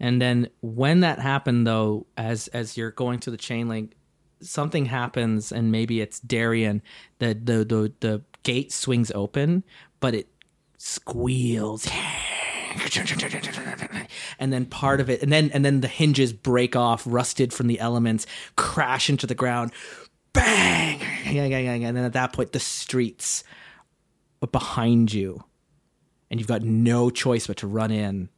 And then when that happened though, as as you're going to the chain link, something happens and maybe it's Darian, the the the, the gate swings open, but it squeals. <laughs> And then part of it and then and then the hinges break off, rusted from the elements, crash into the ground. Bang! And then at that point the streets are behind you. And you've got no choice but to run in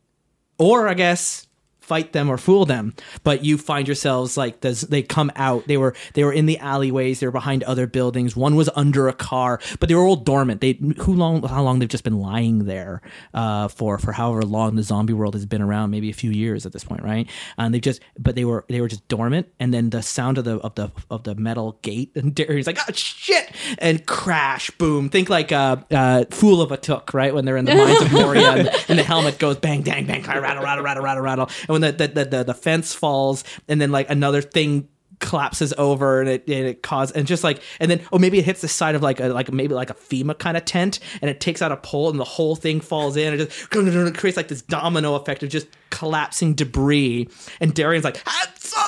or I guess fight them or fool them. But you find yourselves like this, they come out. They were they were in the alleyways. They were behind other buildings. One was under a car, but they were all dormant. They who long how long they've just been lying there uh, for for however long the zombie world has been around, maybe a few years at this point, right? And they just but they were they were just dormant. And then the sound of the of the of the metal gate and <laughs> Darius like oh shit and crash boom. Think like a uh, uh, fool of a Took right when they're in the mines of <laughs> Moria and, and the helmet goes bang bang bang rattle rattle rattle rattle rattle and when the the, the, the, the fence falls and then like another thing collapses over and it and it causes and just like and then oh maybe it hits the side of like a like maybe like a FEMA kind of tent and it takes out a pole and the whole thing falls in and it just <laughs> it creates like this domino effect of just collapsing debris and Darian's like so-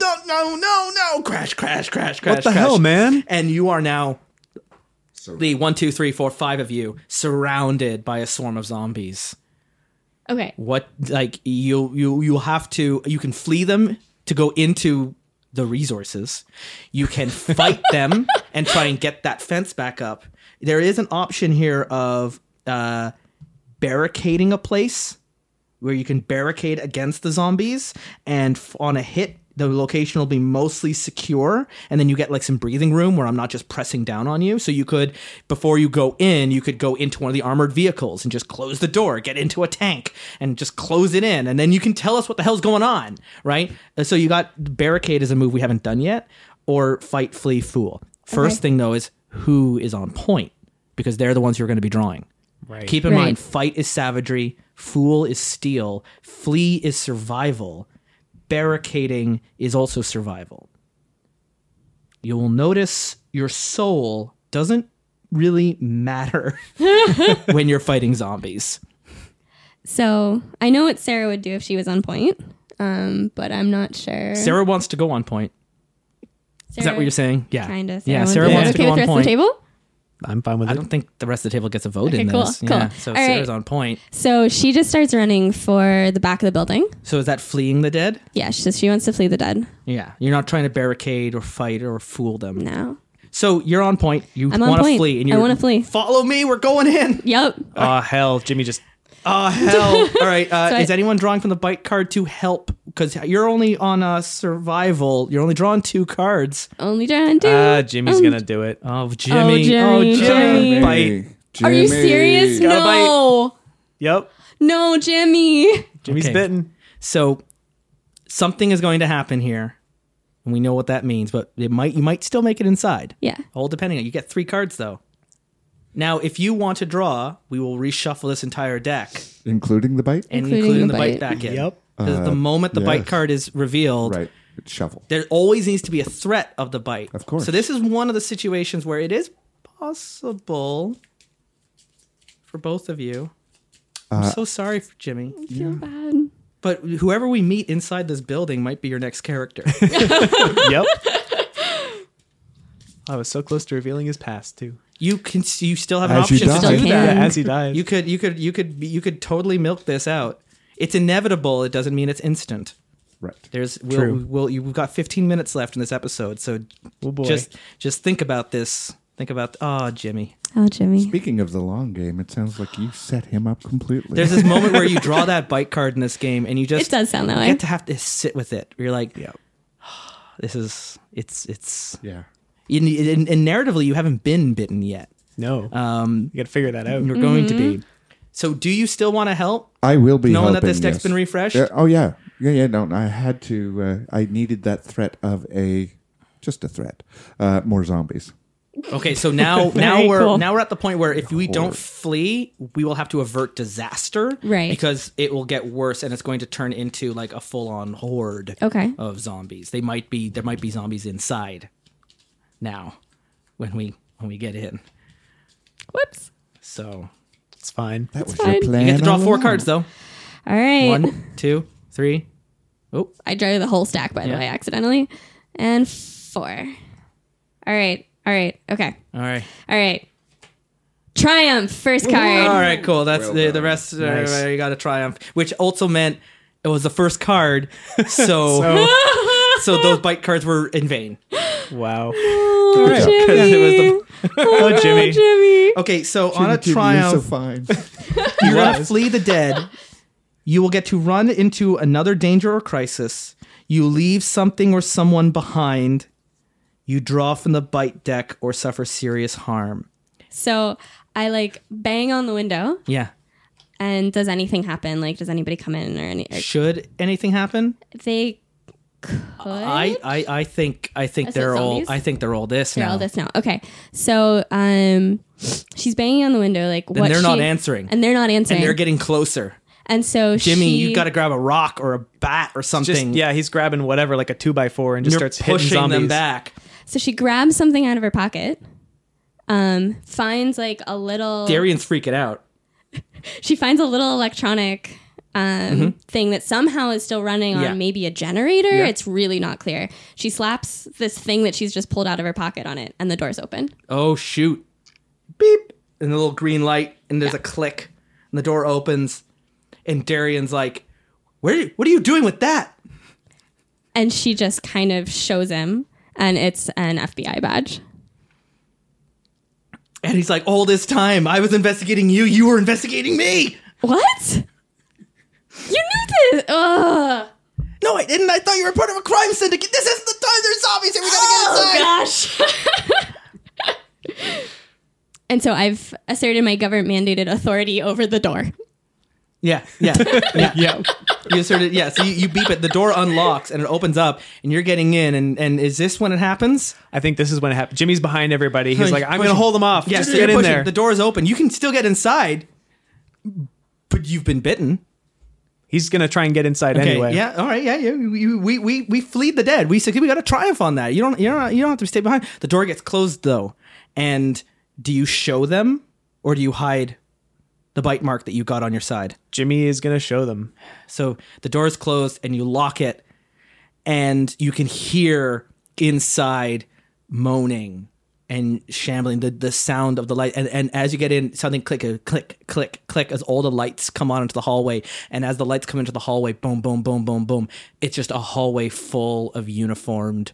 no no no no crash crash crash crash What the crash. hell, man? and you are now the one two three four five of you surrounded by a swarm of zombies Okay. what like you you you have to you can flee them to go into the resources you can fight <laughs> them and try and get that fence back up there is an option here of uh barricading a place where you can barricade against the zombies and on a hit the location will be mostly secure and then you get like some breathing room where i'm not just pressing down on you so you could before you go in you could go into one of the armored vehicles and just close the door get into a tank and just close it in and then you can tell us what the hell's going on right Uh, so you got barricade is a move we haven't done yet or fight flee fool first Okay. thing though is who is on point because they're the ones who are going to be drawing Right. Keep in Right. mind, fight is savagery, fool is steel, flee is survival, barricading is also survival. You will notice your soul doesn't really matter <laughs> when you're fighting zombies. So I know what Sarah would do if she was on point, um, but I'm not sure. Sarah wants to go on point. Is that what you're saying? Yeah. Kind of. Yeah, Sarah wants to okay go on point. table. I'm fine with I it. don't think the rest of the table gets a vote Okay, in cool, this. cool. Yeah. So All right. Sarah's on point. So she just starts running for the back of the building. So is that fleeing the dead? Yeah, she says she wants to flee the dead. Yeah. You're not trying to barricade or fight or fool them. No. So you're on point. You want to flee, and I you wanna flee. Follow me. We're going in. Yep. Oh hell, Jimmy just Oh hell! <laughs> All right. Uh, So I- is anyone drawing from the bite card to help? Because you're only on a survival. You're only drawing two cards. Only trying to. ah Jimmy's Um, gonna do it. Oh Jimmy! Jimmy, Jimmy. Bite. Are you serious? Gotta No. Yep, No, Jimmy. Jimmy's Okay. bitten. So something is going to happen here, and we know what that means. But it might you might still make it inside. Yeah. All depending on you get three cards though. Now, if you want to draw, we will reshuffle this entire deck including the bite. and Including including, the the bite, bite. back in. Yep. Because the Uh, moment the bite card is revealed, Right, it's shovel. there always needs to be a threat of the bite. Of course. So this is one of the situations where it is possible for both of you. I'm Uh, so sorry for Jimmy. I feel bad. But whoever we meet inside this building might be your next character. <laughs> <laughs> yep. I was so close to revealing his past too. you can you still have an As you option to do that. Yeah, as he dies. You could you could you could you could totally milk this out. It's inevitable. It doesn't mean it's instant. Right. There's we'll, True. we'll you've got 15 minutes left in this episode, so oh boy. just just think about this. Think about oh Jimmy. Oh, Jimmy. Speaking of the long game, it sounds like you set him up completely. There's this moment where you draw <laughs> that bite card in this game, and you just It does sound that you way. get to have to sit with it. You're like, yeah. <sighs> this is it's it's yeah. in, in, in narratively you haven't been bitten yet. No. Um, you got to figure that out. you're going to Mm-hmm. be. So, do you still want to help? I will be Knowing that this deck's yes. been refreshed? Yeah, oh yeah, yeah, yeah. No, I had to. Uh, I needed that threat of a just a threat. Uh, more zombies. Okay, so <laughs> now now we're cool. now we're at the point where if we don't flee, we will have to avert disaster, Right. Because it will get worse, and it's going to turn into like a full on horde Okay. of zombies. They might be there might be zombies inside now when we when we get in. Whoops. So It's fine. That was fine. your You plan. you get to draw all four along. cards though. All right. One, two, three. Oh, I drew the whole stack, by Yeah. the way, accidentally. And four. All right. All right. Okay. all right. All right. Triumph, first card. All right, cool. That's Well the, the done. rest. Nice. Uh, you got a triumph, which also meant it was the first card. <laughs> So, <laughs> So, so those bite cards were in vain. wow. Oh, job. Jimmy. <laughs> It was Oh, Jimmy. Jimmy. Okay, so on a Jimmy, you're triumph, so fine. <laughs> you're gonna flee the dead. You will get to run into another danger or crisis. You leave something or someone behind. You draw from the bite deck or suffer serious harm. So I like bang on the window, Yeah. and does anything happen? Like, does anybody come in or any? Or Should anything happen? they could. I, I, I think I think Is they're all zombies? I think they're all this They're now. all this now. Okay. So um, she's banging on the window, like And what? they're not answering. And they're not answering. and they're getting closer. And so Jimmy, she, you got to grab a rock or a bat or something. Just yeah, he's grabbing whatever like a two by four and just You're starts hitting pushing zombies. them back. So she grabs something out of her pocket. Um, finds like a little. Darian's freaking out. <laughs> She finds a little electronic um, thing that somehow is still running on Mm-hmm. Yeah. maybe a generator. Yeah. It's really not clear. She slaps this thing that she's just pulled out of her pocket on it, and the door's open. Oh shoot! Beep, and the little green light, and there's a click, and the door opens, and Darian's like, "Where? What are you doing with that?" And she just kind of shows him, and it's an FBI badge. And he's like, "All this time, I was investigating you. You were investigating me." What? You knew this? Ugh. No, I didn't. I thought you were part of a crime syndicate. This isn't the time. There's zombies here. We gotta get oh, inside. Oh gosh. <laughs> and so I've asserted my government mandated authority over the door. Yeah, yeah, yeah. <laughs> Yeah. You asserted, yeah. So you, you beep it. The door unlocks and it opens up, and you're getting in. And and is this when it happens? I think this is when it happens. Jimmy's behind everybody. He's like, I'm gonna hold them off. Yeah, so get in pushing. there. The door is open. You can still get inside, but you've been bitten. He's gonna try and get inside Okay. anyway. Yeah. All right. Yeah. Yeah. We we we we fleed the dead. We said we got to triumph on that. You don't. You don't. You don't have to stay behind. The door gets closed though, and do you show them or do you hide the bite mark that you got on your side? Jimmy is gonna show them. So the door is closed and you lock it, and you can hear inside moaning and shambling the, the sound of the light. And, and as you get in something click click click click as all the lights come on into the hallway. And as the lights come into the hallway boom boom boom boom boom it's just a hallway full of uniformed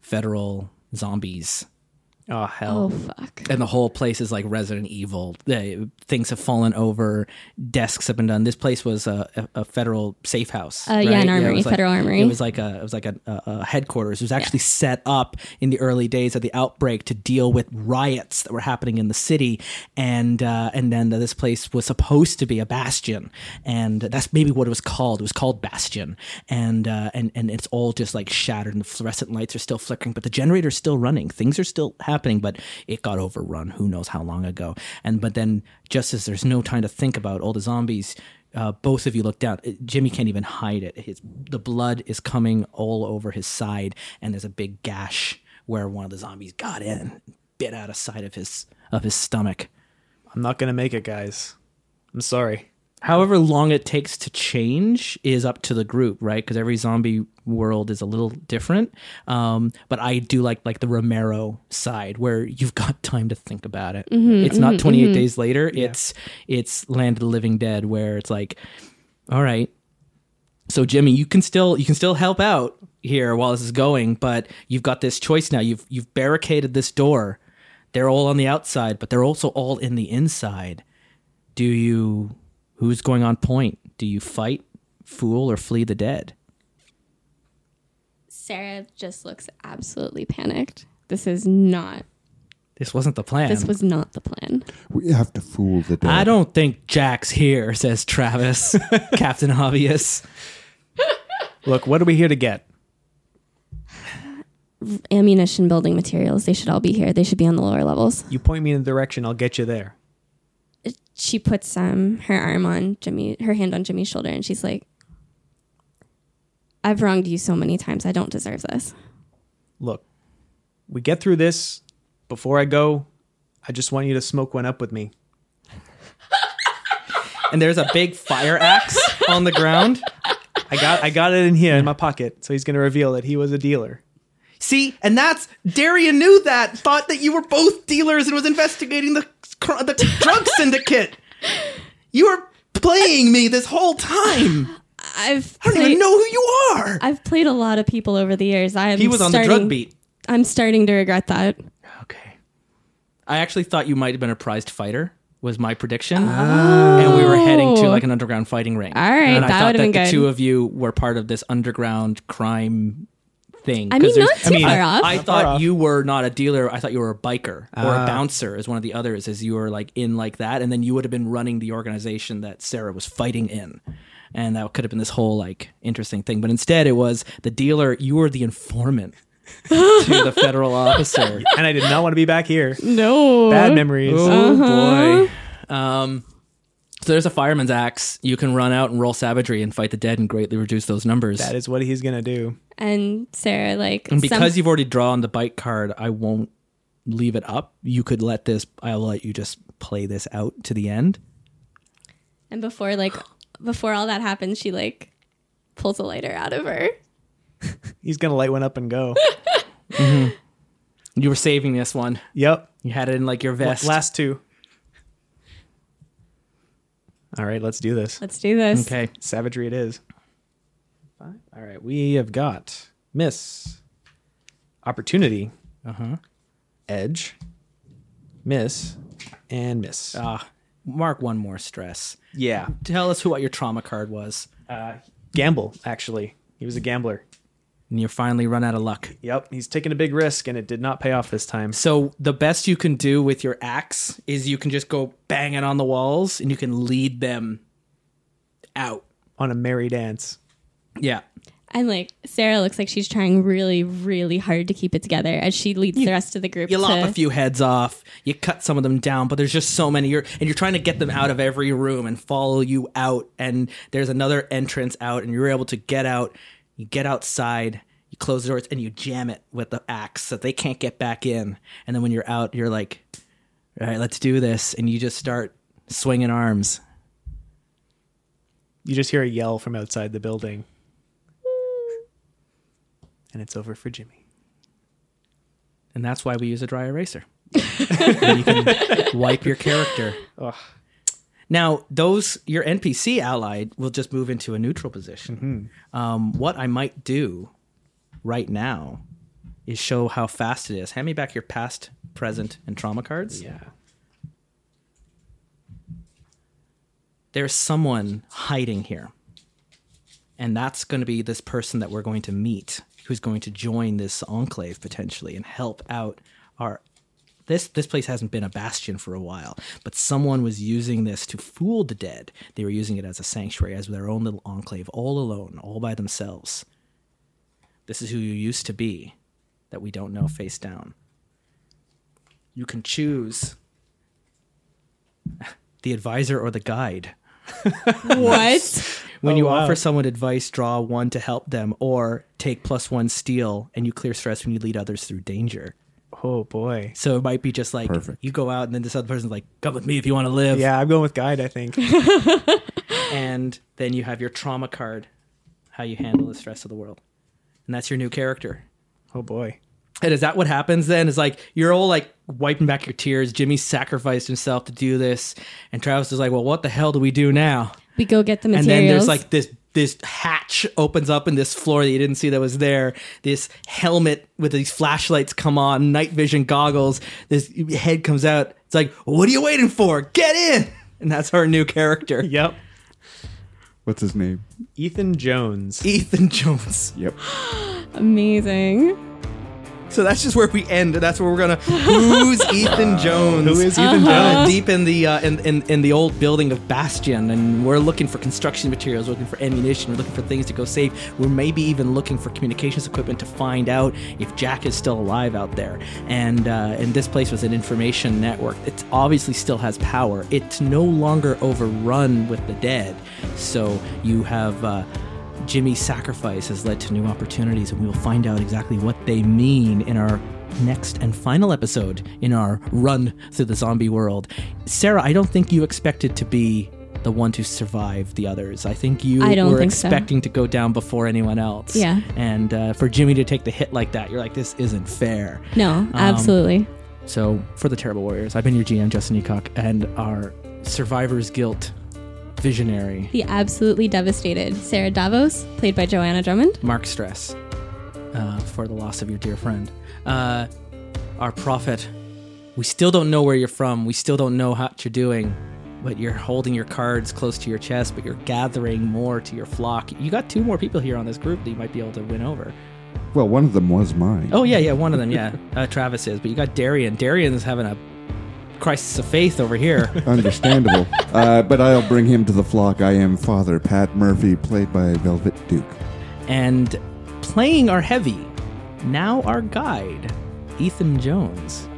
federal zombies Oh hell! Oh fuck. and the whole place is like Resident Evil. The, things have fallen over, desks have been done. This place was a, a, a federal safe house. Uh, yeah, an it armory, was like- federal armory. It was like a it was like a, a, a headquarters. It was actually set up in the early days of the outbreak to deal with riots that were happening in the city, and uh, and then this place was supposed to be a bastion, and that's maybe what it was called. It was called Bastion, and uh, and and it's all just like shattered, and the fluorescent lights are still flickering, but the generator's still running. Things are still happening, but it got overrun. Who knows how long ago? And but then just as there's no time to think about all the zombies. Uh, both of you look down. Jimmy can't even hide it. His the blood is coming all over his side, and there's a big gash where one of the zombies got in, bit out of side of his of his stomach. I'm not gonna make it, guys. I'm sorry. However long it takes to change is up to the group, right? Because every zombie world is a little different. Um, but I do like like the Romero side where you've <laughs> got time to think about it. Mm-hmm, it's not mm-hmm, 28 mm-hmm. days later. It's it's Land of the Living Dead where it's like, all right, so Jimmy, you can still you can still help out here while this is going, but you've got this choice now. You've you've barricaded this door. They're all on the outside, but they're also all in the inside. Do you who's going on point? Do you fight, fool, or flee the dead? Sarah just looks absolutely panicked. This is not. This wasn't the plan. This was not the plan. We have to fool the dead. I don't think Jack's here, says Travis, <laughs> Captain Obvious. Look, what are we here to get? Ammunition, building materials. They should all be here. They should be on the lower levels. You point me in the direction, I'll get you there. She puts um her arm on Jimmy, her hand on Jimmy's shoulder, and she's like, "I've wronged you so many times. I don't deserve this." Look, we get through this. Before I go, I just want you to smoke one up with me. <laughs> And there's a big fire axe on the ground. I got I got it in here in my pocket, so he's gonna reveal that he was a dealer. See, and that's Darian knew that, thought that you were both dealers and was investigating the the drug <laughs> syndicate. You were playing me this whole time. I've I don't played, even know who you are. I've played a lot of people over the years. I'm He was on starting, the drug beat. I'm starting to regret that. Okay. I actually thought you might have been a prized fighter. Was my prediction, oh. and we were heading to like an underground fighting ring. All right, and I that thought would've that been the good. two of you were part of this underground crime thing. I 'Cause mean, not too far off. I far thought off. you were not a dealer. I thought you were a biker or Ah. a bouncer, as one of the others. As you were like in like that, and then you would have been running the organization that Sarah was fighting in, and that could have been this whole like interesting thing. But instead, it was the dealer. You were the informant <laughs> to the federal officer. And I did not want to be back here. No. Bad memories. Oh boy. Um, so there's a fireman's axe. You can run out and roll savagery and fight the dead and greatly reduce those numbers. That is what he's gonna do. And Sarah, like, and because some- you've already drawn the bite card, I won't leave it up. You could let this. I'll let you just play this out to the end. and before like <gasps> before all that happens, she like pulls a lighter out of her. <laughs> He's gonna light one up and go. <laughs> Mm-hmm. You were saving this one. yep. You had it in like your vest. Last two. All right, let's do this. Let's do this. Okay. Savagery it is. Five. All right, we have got Miss Opportunity, Uh huh. Edge, Miss, and Miss. Ah, mark one more stress. yeah. Tell us who what your trauma card was, Uh, gamble, actually. He was a gambler. And you finally run out of luck. Yep, he's taking a big risk, and it did not pay off this time. So the best you can do with your axe is you can just go banging on the walls and you can lead them out. On a merry dance. Yeah. And like Sarah looks like she's trying really, really hard to keep it together as she leads the rest of the group. You lop a few heads off, you cut some of them down, but there's just so many. You're and you're trying to get them out of every room and follow you out. And there's another entrance out, and you're able to get out. You get outside, you close the doors, and you jam it with the axe so they can't get back in. And then when you're out, you're like, All right, let's do this. And you just start swinging arms. You just hear a yell from outside the building. And it's over for Jimmy. And that's why we use a dry eraser. <laughs> And you can wipe your character. Ugh. Now, those your NPC allied will just move into a neutral position. Um, what I might do right now is show how fast it is. Hand me back your past, present, and trauma cards. Yeah. There's someone hiding here, and that's going to be this person that we're going to meet, who's going to join this enclave potentially and help out our. This this place hasn't been a bastion for a while, but someone was using this to fool the dead. They were using it as a sanctuary, as their own little enclave, all alone, all by themselves. This is who you used to be, that we don't know face down. You can choose <laughs> the advisor or the guide. <laughs> What? When Oh, you wow. offer someone advice, draw one to help them, or take plus one steel, and you clear stress when you lead others through danger. Oh boy. So it might be just like Perfect. you go out, and then this other person's like, "Come with me if you want to live." Yeah, I'm going with guide, I think. <laughs> And then you have your trauma card, how you handle the stress of the world, and that's your new character. oh boy. And is that what happens then? Is like you're all like wiping back your tears. Jimmy sacrificed himself to do this, and Travis is like, "Well, what the hell do we do now?" We go get the materials. and then there's like this this hatch opens up in this floor that you didn't see that was there. This helmet with these flashlights come on, night vision goggles. This head comes out. It's like, what are you waiting for? Get in! <laughs> And that's our new character, Yep. What's his name? Ethan Jones. Ethan Jones. Yep. <gasps> amazing. So that's just where we end. That's where we're gonna. Who's <laughs> Ethan Jones? Who is Ethan Uh-huh. Jones? deep in the uh, in, in in the old building of Bastion, and we're looking for construction materials, looking for ammunition, we're looking for things to go save. We're maybe even looking for communications equipment to find out if Jack is still alive out there. And uh, and this place was an information network. It obviously still has power. It's no longer overrun with the dead. So you have. Uh, Jimmy's sacrifice has led to new opportunities, and we will find out exactly what they mean in our next and final episode in our run through the zombie world. Sarah, I don't think you expected to be the one to survive the others. I think you I were think so. expecting to go down before anyone else. Yeah. And uh, for Jimmy to take the hit like that, you're like, this isn't fair. No, absolutely. So, for the Terrible Warriors, I've been your GM, Justin Eacock, and our Survivor's Guilt visionary, the absolutely devastated Sarah Davos, played by Joanna Drummond. Mark Stress, uh, for the loss of your dear friend. Uh, our prophet, we still don't know where you're from. We still don't know what you're doing, but you're holding your cards close to your chest, but you're gathering more to your flock. You got two more people here on this group that you might be able to win over. Well, one of them was mine. Oh, yeah, yeah, one of them, yeah. <laughs> Uh, Travis is, but you got Darian. Darian's having a crisis of faith over here. <laughs> Understandable. uh, but I'll bring him to the flock. I am Father Pat Murphy, played by Velvet Duke. and playing our heavy, now our guide, Ethan Jones.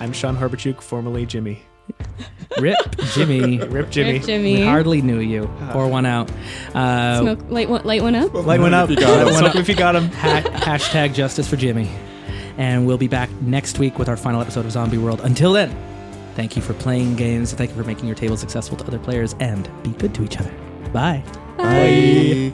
I'm Sean Harbachuk, formerly Jimmy. <laughs> Rip Jimmy. Rip Jimmy. Rip Jimmy. We hardly knew you. Pour one out. Uh, Smoke, light, one, light one up. Light one up. If you got him. one up if you got him. ha- hashtag justice for Jimmy. And we'll be back next week with our final episode of Zombie World. Until then, thank you for playing games. Thank you for making your table successful to other players. And be good to each other. Bye. Bye.